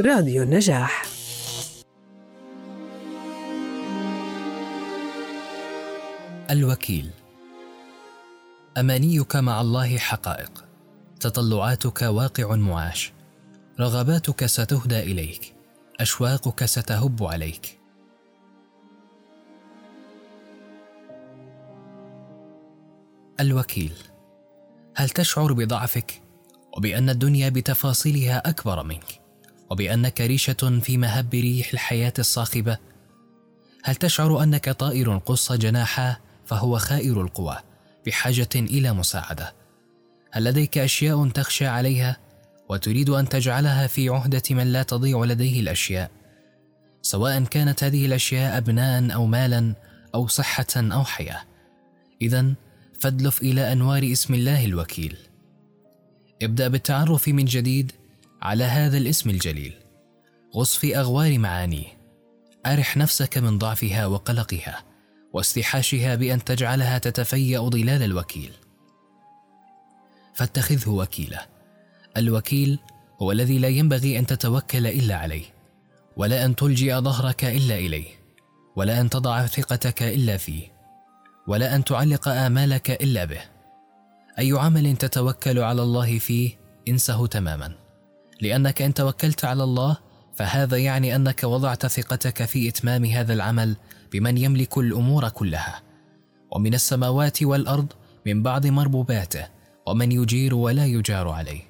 راديو النجاح. الوكيل. أمانيك مع الله حقائق. تطلعاتك واقع معاش. رغباتك ستهدى إليك. أشواقك ستهب عليك. الوكيل. هل تشعر بضعفك؟ وبأن الدنيا بتفاصيلها أكبر منك. وبأنك ريشة في مهب ريح الحياة الصاخبة. هل تشعر أنك طائر قص جناحا؟ فهو خائر القوى بحاجة إلى مساعدة. هل لديك أشياء تخشى عليها؟ وتريد أن تجعلها في عهدة من لا تضيع لديه الأشياء. سواء كانت هذه الأشياء أبناء أو مالا أو صحة أو حياة. اذا فادلف إلى أنوار اسم الله الوكيل. ابدأ بالتعرف من جديد على هذا الاسم الجليل. غص في أغوار معانيه. أرح نفسك من ضعفها وقلقها واستحاشها بأن تجعلها تتفيأ ظلال الوكيل. فاتخذه وكيلا. الوكيل هو الذي لا ينبغي أن تتوكل إلا عليه ولا أن تلجئ ظهرك إلا إليه ولا أن تضع ثقتك إلا فيه ولا أن تعلق آمالك إلا به. أي عمل تتوكل على الله فيه إنسه تماما. لأنك إن توكلت على الله فهذا يعني أنك وضعت ثقتك في إتمام هذا العمل بمن يملك الأمور كلها. ومن السماوات والأرض من بعض مربوباته ومن يجير ولا يجار عليه.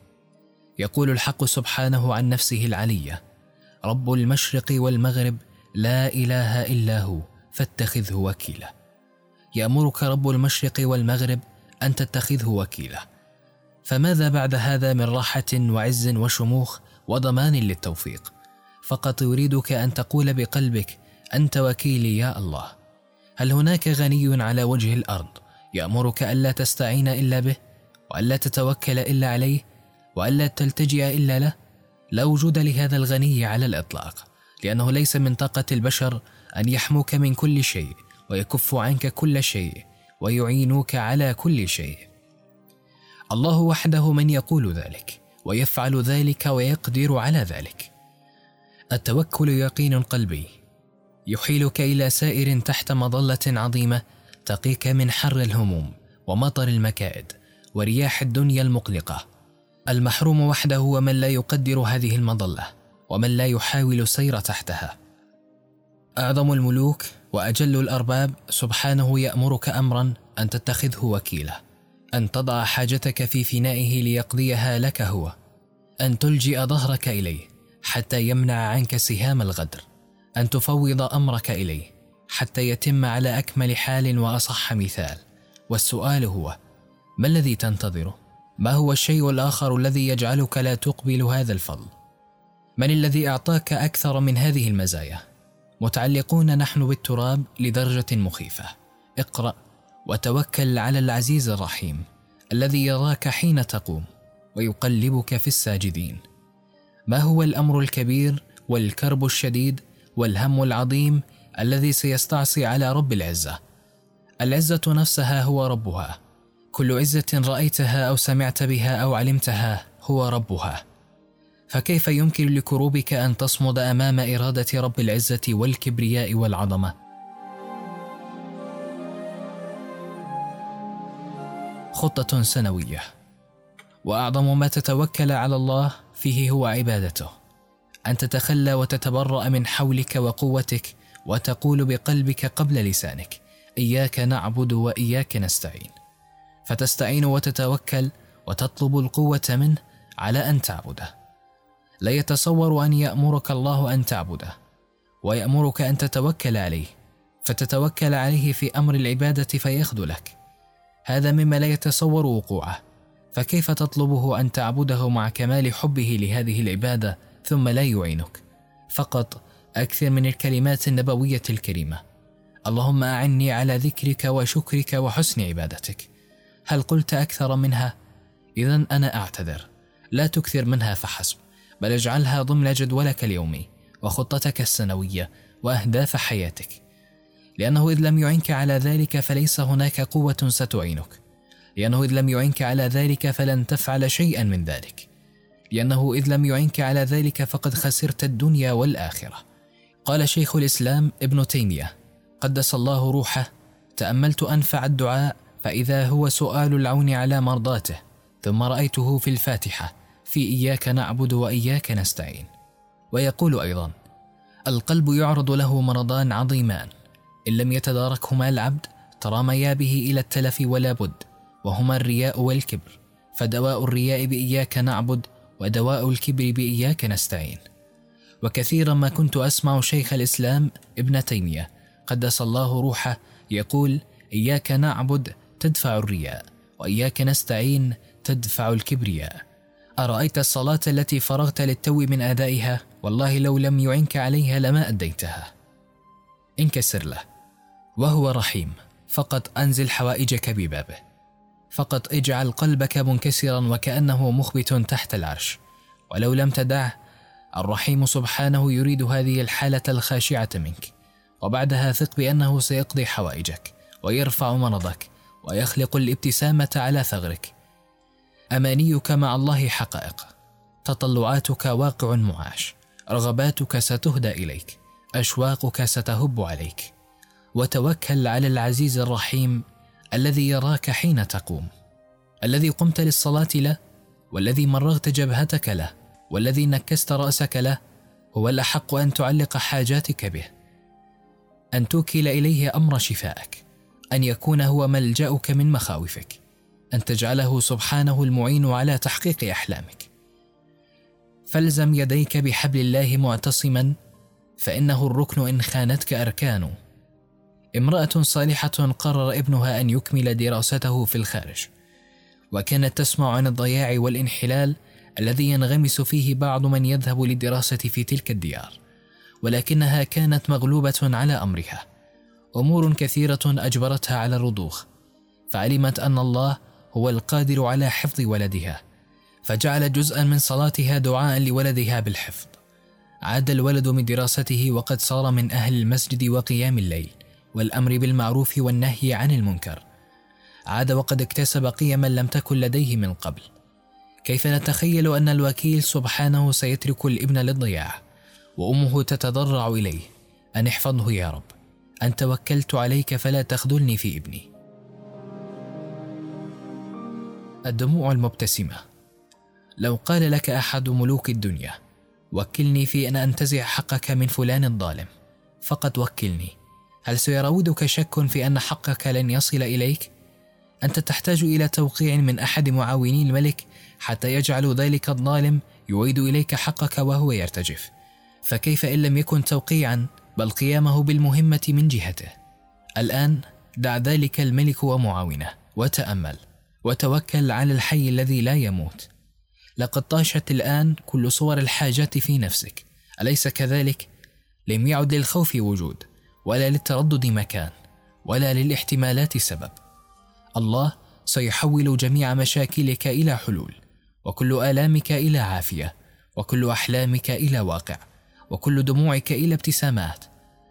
يقول الحق سبحانه عن نفسه العلية رب المشرق والمغرب لا إله إلا هو فاتخذه وكيلا. يأمرك رب المشرق والمغرب أن تتخذه وكيلا. فماذا بعد هذا من راحة وعز وشموخ وضمان للتوفيق؟ فقط يريدك أن تقول بقلبك أنت وكيلي يا الله. هل هناك غني على وجه الأرض يأمرك ألا تستعين إلا به وألا تتوكل إلا عليه وألا تلتجئ إلا له؟ لا وجود لهذا الغني على الإطلاق لأنه ليس من طاقة البشر أن يحموك من كل شيء ويكف عنك كل شيء ويعينوك على كل شيء. الله وحده من يقول ذلك ويفعل ذلك ويقدر على ذلك. التوكل يقين قلبي. يحيلك إلى سائر تحت مظلة عظيمة تقيك من حر الهموم ومطر المكائد ورياح الدنيا المقلقة. المحروم وحده هو من لا يقدر هذه المظلة ومن لا يحاول السير تحتها. أعظم الملوك وأجل الأرباب سبحانه يأمرك امرا أن تتخذه وكيلا. أن تضع حاجتك في فنائه ليقضيها لك هو أن تلجئ ظهرك إليه حتى يمنع عنك سهام الغدر أن تفوض أمرك إليه حتى يتم على أكمل حال وأصح مثال. والسؤال هو ما الذي تنتظره؟ ما هو الشيء الآخر الذي يجعلك لا تقبل هذا الفضل؟ من الذي أعطاك أكثر من هذه المزايا؟ متعلقون نحن بالتراب لدرجة مخيفة. اقرأ. وتوكل على العزيز الرحيم الذي يراك حين تقوم ويقلبك في الساجدين. ما هو الأمر الكبير والكرب الشديد والهم العظيم الذي سيستعصي على رب العزة؟ العزة نفسها هو ربها. كل عزة رأيتها أو سمعت بها أو علمتها هو ربها. فكيف يمكن لكروبك أن تصمد أمام إرادة رب العزة والكبرياء والعظمة؟ خطة سنوية. وأعظم ما تتوكل على الله فيه هو عبادته. أن تتخلى وتتبرأ من حولك وقوتك وتقول بقلبك قبل لسانك إياك نعبد وإياك نستعين. فتستعين وتتوكل وتطلب القوة منه على أن تعبده. لا يتصور أن يأمرك الله أن تعبده ويأمرك أن تتوكل عليه. فتتوكل عليه في أمر العبادة فيخذلك. هذا مما لا يتصور وقوعه. فكيف تطلبه أن تعبده مع كمال حبه لهذه العبادة ثم لا يعينك؟ فقط أكثر من الكلمات النبوية الكريمة. اللهم أعني على ذكرك وشكرك وحسن عبادتك. هل قلت أكثر منها؟ اذا أنا أعتذر. لا تكثر منها فحسب بل اجعلها ضمن جدولك اليومي وخطتك السنوية وأهداف حياتك. لأنه إذ لم يعنك على ذلك فليس هناك قوة ستعينك. لأنه إذ لم يعنك على ذلك فلن تفعل شيئا من ذلك. لأنه إذ لم يعنك على ذلك فقد خسرت الدنيا والآخرة. قال شيخ الإسلام ابن تيمية قدس الله روحه تأملت أنفع الدعاء فإذا هو سؤال العون على مرضاته ثم رأيته في الفاتحة في إياك نعبد وإياك نستعين. ويقول أيضا القلب يعرض له مرضان عظيمان إن لم يتداركهما العبد تراميا به إلى التلف ولا بد وهما الرياء والكبر. فدواء الرياء بإياك نعبد ودواء الكبر بإياك نستعين. وكثيرا ما كنت أسمع شيخ الإسلام ابن تيمية قدس الله روحه يقول إياك نعبد تدفع الرياء وإياك نستعين تدفع الكبرياء. أرأيت الصلاة التي فرغت للتو من أدائها والله لو لم يعنك عليها لما أديتها. انكسر له. وهو رحيم. فقط أنزل حوائجك ببابه فقط اجعل قلبك منكسرا وكأنه مخبت تحت العرش. ولو لم تدعه الرحيم سبحانه يريد هذه الحالة الخاشعة منك. وبعدها ثق بأنه سيقضي حوائجك ويرفع مرضك ويخلق الابتسامة على ثغرك. أمانيك مع الله حقائق. تطلعاتك واقع معاش. رغباتك ستهدى إليك. أشواقك ستهب عليك. وتوكل على العزيز الرحيم الذي يراك حين تقوم الذي قمت للصلاة له والذي مرغت جبهتك له والذي نكست رأسك له هو الأحق أن تعلق حاجاتك به. أن توكل إليه أمر شفائك أن يكون هو ملجأك من مخاوفك أن تجعله سبحانه المعين على تحقيق أحلامك. فالزم يديك بحبل الله معتصما فإنه الركن إن خانتك أركانه امرأة صالحة قرر ابنها أن يكمل دراسته في الخارج وكانت تسمع عن الضياع والانحلال الذي ينغمس فيه بعض من يذهب للدراسة في تلك الديار ولكنها كانت مغلوبة على أمرها. أمور كثيرة أجبرتها على الرضوخ فعلمت أن الله هو القادر على حفظ ولدها فجعل جزءا من صلاتها دعاء لولدها بالحفظ. عاد الولد من دراسته وقد صار من أهل المسجد وقيام الليل. والأمر بالمعروف والنهي عن المنكر. عاد وقد اكتسب قيما لم تكن لديه من قبل. كيف نتخيل أن الوكيل سبحانه سيترك الإبن للضياع وأمه تتضرع إليه؟ أن احفظه يا رب. أن توكلت عليك فلا تخذلني في إبني. الدموع المبتسمة. لو قال لك أحد ملوك الدنيا وكلني في أن أنتزع حقك من فلان الظالم فقد وكلني. هل سيراودك شك في أن حقك لن يصل إليك؟ أنت تحتاج إلى توقيع من أحد معاوني الملك حتى يجعل ذلك الظالم يعيد إليك حقك وهو يرتجف فكيف إن لم يكن توقيعا بل قيامه بالمهمة من جهته الآن دع ذلك الملك ومعاونة وتأمل وتوكل على الحي الذي لا يموت لقد طاشت الآن كل صور الحاجات في نفسك أليس كذلك؟ لم يعد للخوف وجود ولا للتردد مكان ولا للاحتمالات سبب. الله سيحول جميع مشاكلك إلى حلول وكل آلامك إلى عافية وكل أحلامك إلى واقع وكل دموعك إلى ابتسامات.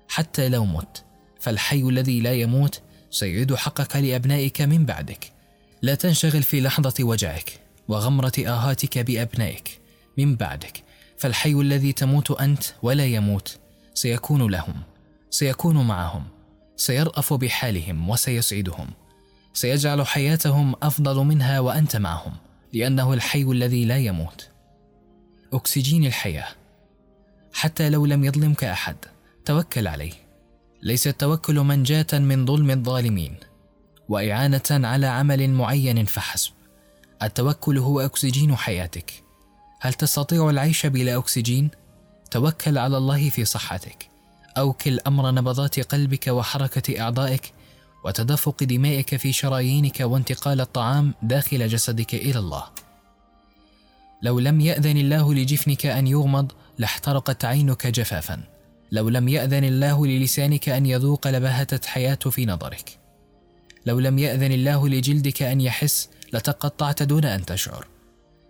حتى لو مت فالحي الذي لا يموت سيعيد حقك لأبنائك من بعدك. لا تنشغل في لحظة وجعك وغمرة آهاتك بأبنائك من بعدك. فالحي الذي تموت أنت ولا يموت سيكون لهم. سيكون معهم سيرأف بحالهم وسيسعدهم سيجعل حياتهم أفضل منها وأنت معهم لأنه الحي الذي لا يموت. أكسجين الحياة. حتى لو لم يظلمك أحد توكل عليه. ليس التوكل منجاة من ظلم الظالمين وإعانة على عمل معين فحسب. التوكل هو أكسجين حياتك. هل تستطيع العيش بلا أكسجين؟ توكل على الله في صحتك. أوكل أمر نبضات قلبك وحركة أعضائك وتدفق دمائك في شرايينك وانتقال الطعام داخل جسدك إلى الله. لو لم يأذن الله لجفنك أن يغمض لاحترقت عينك جفافا. لو لم يأذن الله للسانك أن يذوق لبهة حياة في نظرك. لو لم يأذن الله لجلدك أن يحس لتقطعت دون أن تشعر.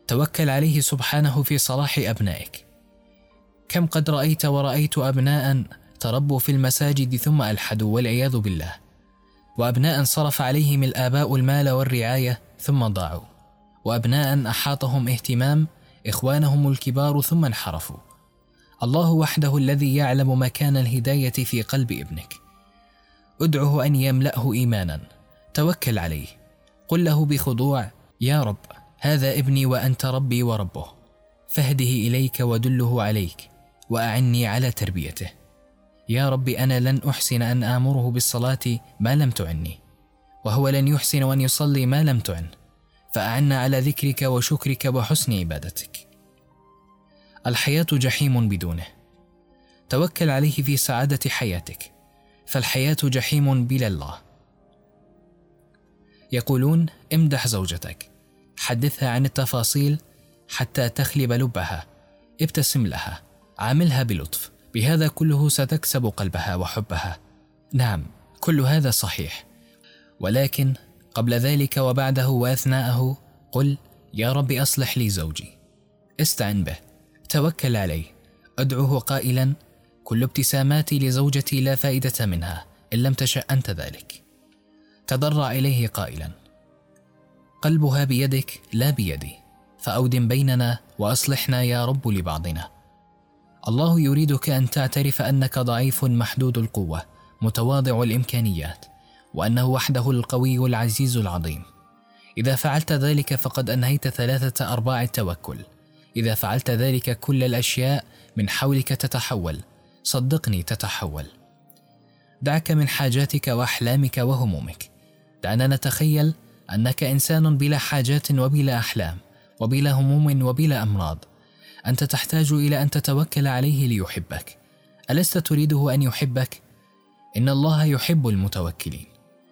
توكل عليه سبحانه في صلاح أبنائك. كم قد رأيت ورأيت أبناء تربوا في المساجد ثم ألحدوا والعياذ بالله. وأبناء صرف عليهم الآباء المال والرعاية ثم ضاعوا. وأبناء أحاطهم اهتمام إخوانهم الكبار ثم انحرفوا. الله وحده الذي يعلم مكان الهداية في قلب ابنك. ادعه أن يملأه إيمانا. توكل عليه. قل له بخضوع يا رب هذا ابني وأنت ربي وربه. فاهده إليك ودله عليك وأعني على تربيته. يا رب أنا لن أحسن أن آمره بالصلاة ما لم تعني وهو لن يحسن أن يصلي ما لم تعن فأعنا على ذكرك وشكرك وحسن عبادتك. الحياة جحيم بدونه. توكل عليه في سعادة حياتك فالحياة جحيم بلا الله. يقولون امدح زوجتك. حدثها عن التفاصيل حتى تخلب لبها ابتسم لها عاملها بلطف. بهذا كله ستكسب قلبها وحبها. نعم كل هذا صحيح. ولكن قبل ذلك وبعده وأثناءه قل يا رب أصلح لي زوجي. استعن به. توكل عليه. أدعوه قائلا كل ابتساماتي لزوجتي لا فائدة منها إن لم تشأ أنت ذلك. تضرع إليه قائلا قلبها بيدك لا بيدي فاودم بيننا وأصلحنا يا رب لبعضنا. الله يريدك أن تعترف أنك ضعيف محدود القوة متواضع الإمكانيات وأنه وحده القوي العزيز العظيم. إذا فعلت ذلك فقد أنهيت ثلاثة أرباع التوكل. إذا فعلت ذلك كل الأشياء من حولك تتحول. صدقني تتحول. دعك من حاجاتك وأحلامك وهمومك. دعنا نتخيل أنك إنسان بلا حاجات وبلا أحلام وبلا هموم وبلا أمراض. أنت تحتاج إلى أن تتوكل عليه ليحبك. ألست تريده أن يحبك؟ إن الله يحب المتوكلين.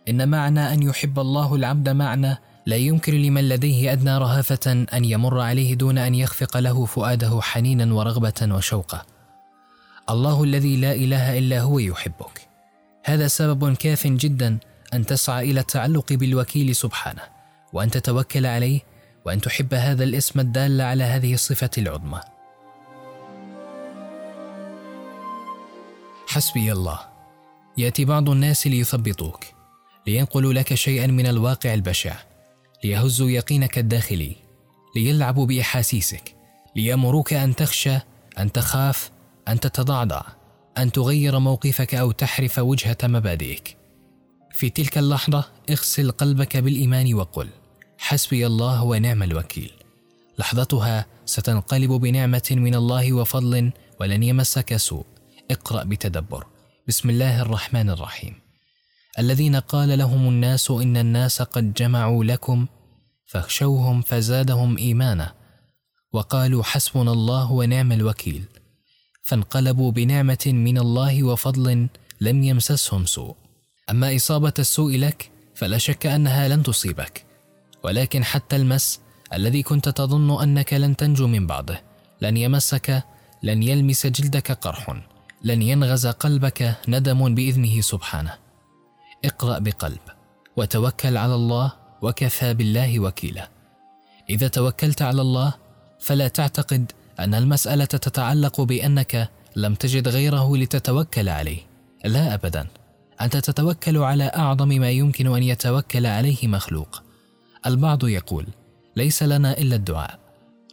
إن معنى أن يحب الله العبد معنى لا يمكن لمن لديه أدنى رهافة أن يمر عليه دون أن يخفق له فؤاده حنينا ورغبة وشوقا الله الذي لا إله إلا هو يحبك. هذا سبب كاف جدا أن تسعى إلى التعلق بالوكيل سبحانه وأن تتوكل عليه وأن تحب هذا الاسم الدال على هذه الصفة العظمى. حسبي الله. يأتي بعض الناس ليثبطوك لينقلوا لك شيئا من الواقع البشع ليهزوا يقينك الداخلي ليلعبوا بأحاسيسك ليأمروك أن تخشى أن تخاف أن تتضعضع أن تغير موقفك أو تحرف وجهة مبادئك. في تلك اللحظة اغسل قلبك بالإيمان وقل حسبي الله ونعم الوكيل. لحظتها ستنقلب بنعمة من الله وفضل ولن يمسك سوء. اقرأ بتدبر. بسم الله الرحمن الرحيم. الذين قال لهم الناس إن الناس قد جمعوا لكم فاخشوهم فزادهم إيمانا. وقالوا حسبنا الله ونعم الوكيل. فانقلبوا بنعمة من الله وفضل لم يمسسهم سوء. أما إصابة السوء لك فلا شك أنها لن تصيبك. ولكن حتى المس الذي كنت تظن أنك لن تنجو من بعضه لن يمسك لن يلمس جلدك قرح لن ينغز قلبك ندم بإذنه سبحانه. اقرأ بقلب وتوكل على الله وكفى بالله وكيلا. إذا توكلت على الله فلا تعتقد أن المسألة تتعلق بأنك لم تجد غيره لتتوكل عليه. لا ابدا. أنت تتوكل على أعظم ما يمكن أن يتوكل عليه مخلوق. البعض يقول ليس لنا إلا الدعاء.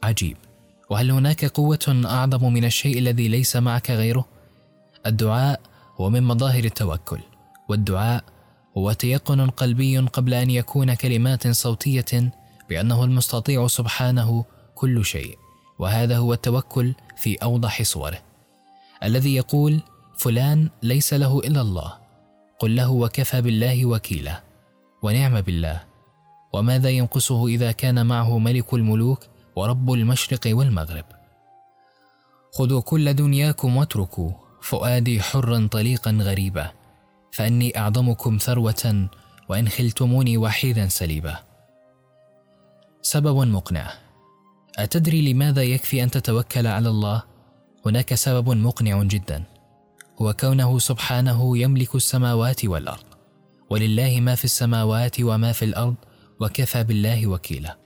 عجيب. وهل هناك قوة أعظم من الشيء الذي ليس معك غيره؟ الدعاء هو من مظاهر التوكل والدعاء هو تيقن قلبي قبل أن يكون كلمات صوتية بأنه المستطيع سبحانه كل شيء وهذا هو التوكل في أوضح صوره. الذي يقول فلان ليس له إلا الله. قل له وكفى بالله وكيلا ونعم بالله. وماذا ينقصه إذا كان معه ملك الملوك ورب المشرق والمغرب؟ خذوا كل دنياكم واتركوا فؤادي حرا طليقا غريبا فإني أعظمكم ثروة وإن خلتموني وحيدا سليبا سبب مقنع. أتدري لماذا يكفي أن تتوكل على الله؟ هناك سبب مقنع جدا. هو كونه سبحانه يملك السماوات والأرض ولله ما في السماوات وما في الأرض وكفى بالله وكيلا.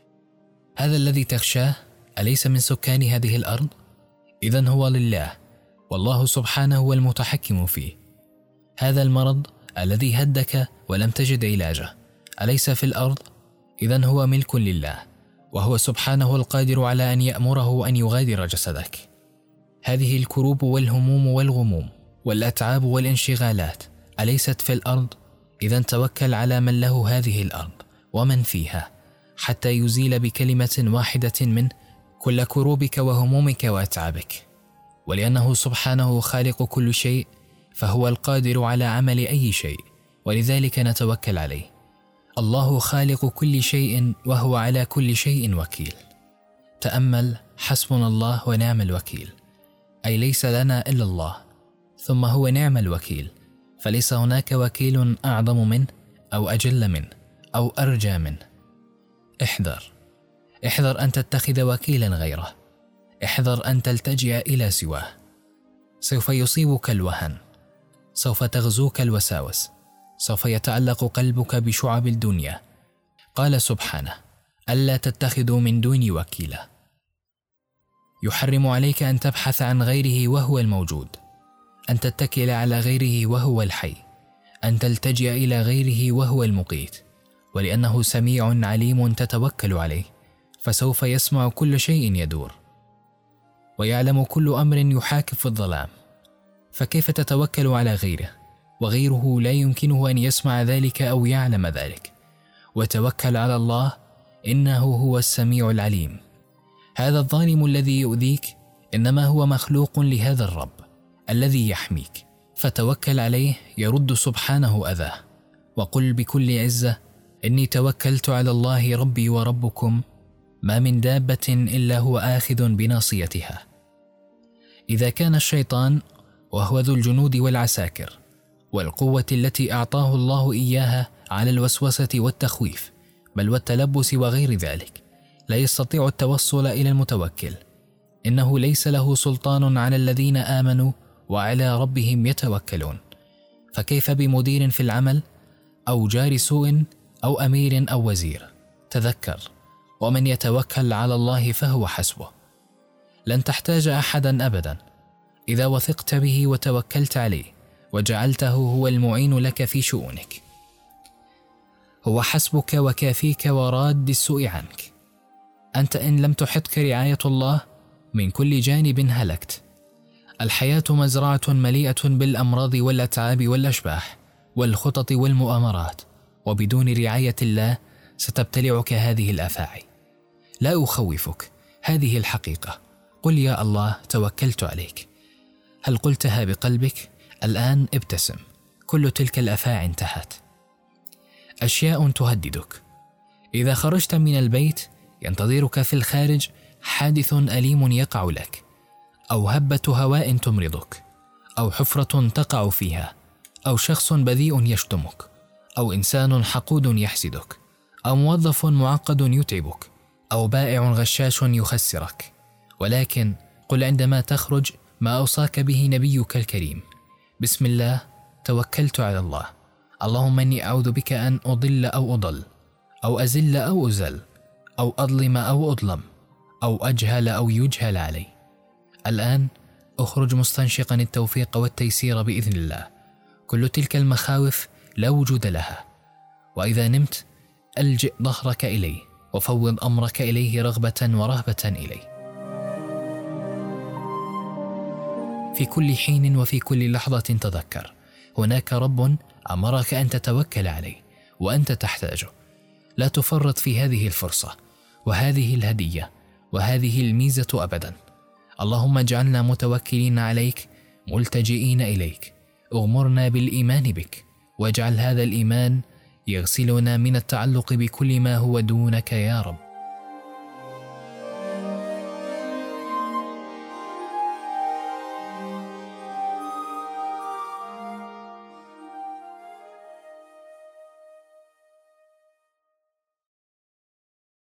هذا الذي تخشاه أليس من سكان هذه الأرض؟ اذا هو لله والله سبحانه هو المتحكم فيه. هذا المرض الذي هدك ولم تجد علاجه. أليس في الأرض؟ اذا هو ملك لله وهو سبحانه القادر على أن يأمره ان يغادر جسدك. هذه الكروب والهموم والغموم والأتعاب والانشغالات أليست في الأرض؟ اذا توكل على من له هذه الأرض. ومن فيها حتى يزيل بكلمة واحدة منه كل كروبك وهمومك وأتعابك ولأنه سبحانه خالق كل شيء فهو القادر على عمل أي شيء ولذلك نتوكل عليه. الله خالق كل شيء وهو على كل شيء وكيل. تأمل حسبنا الله ونعم الوكيل. أي ليس لنا إلا الله ثم هو نعم الوكيل. فليس هناك وكيل أعظم منه أو أجل منه أو أرجى منه احذر. احذر أن تتخذ وكيلا غيره. احذر أن تلتجئ إلى سواه. سوف يصيبك الوهن. سوف تغزوك الوساوس. سوف يتعلق قلبك بشعب الدنيا. قال سبحانه ألا تتخذوا من دوني وكيلا. يحرم عليك أن تبحث عن غيره وهو الموجود. أن تتكل على غيره وهو الحي. أن تلتجئ إلى غيره وهو المقيت. ولأنه سميع عليم تتوكل عليه فسوف يسمع كل شيء يدور. ويعلم كل أمر يحاك في الظلام. فكيف تتوكل على غيره؟ وغيره لا يمكنه أن يسمع ذلك أو يعلم ذلك. وتوكل على الله إنه هو السميع العليم. هذا الظالم الذي يؤذيك إنما هو مخلوق لهذا الرب الذي يحميك. فتوكل عليه يرد سبحانه أذاه. وقل بكل عزة إني توكلت على الله ربي وربكم ما من دابة إلا هو آخذ بناصيتها. إذا كان الشيطان وهو ذو الجنود والعساكر والقوة التي أعطاه الله إياها على الوسوسة والتخويف بل والتلبس وغير ذلك لا يستطيع التوصل إلى المتوكل. إنه ليس له سلطان على الذين آمنوا وعلى ربهم يتوكلون. فكيف بمدير في العمل أو جار سوء أو أمير أو وزير. تذكر. ومن يتوكل على الله فهو حسبه. لن تحتاج أحدا أبدا. إذا وثقت به وتوكلت عليه وجعلته هو المعين لك في شؤونك. هو حسبك وكافيك وراد السوء عنك. أنت إن لم تحطك رعاية الله من كل جانب هلكت. الحياة مزرعة مليئة بالأمراض والأتعاب والأشباح والخطط والمؤامرات. وبدون رعاية الله ستبتلعك هذه الآفاعي. لا أخوفك هذه الحقيقة. قل يا الله توكلت عليك. هل قلتها بقلبك؟ الآن ابتسم. كل تلك الافاعي انتهت. أشياء تهددك. إذا خرجت من البيت ينتظرك في الخارج حادث أليم يقع لك أو هبة هواء تمرضك أو حفرة تقع فيها أو شخص بذيء يشتمك. أو إنسان حقود يحسدك أو موظف معقد يتعبك أو بائع غشاش يخسرك. ولكن قل عندما تخرج ما أوصاك به نبيك الكريم. بسم الله توكلت على الله. اللهم إني أعوذ بك أن أضل أو أضل أو أزل أو أزل أو أظلم أو أظلم أو أجهل أو يجهل علي. الآن أخرج مستنشقا التوفيق والتيسير بإذن الله. كل تلك المخاوف لا وجود لها. وإذا نمت ألجئ ظهرك إليه وفوض أمرك إليه رغبة ورهبة إليه. في كل حين وفي كل لحظة تذكر. هناك رب أمرك أن تتوكل عليه وأنت تحتاجه. لا تفرط في هذه الفرصة وهذه الهدية وهذه الميزة ابدا. اللهم اجعلنا متوكلين عليك ملتجئين إليك. اغمرنا بالإيمان بك. واجعل هذا الإيمان يغسلنا من التعلق بكل ما هو دونك يا رب.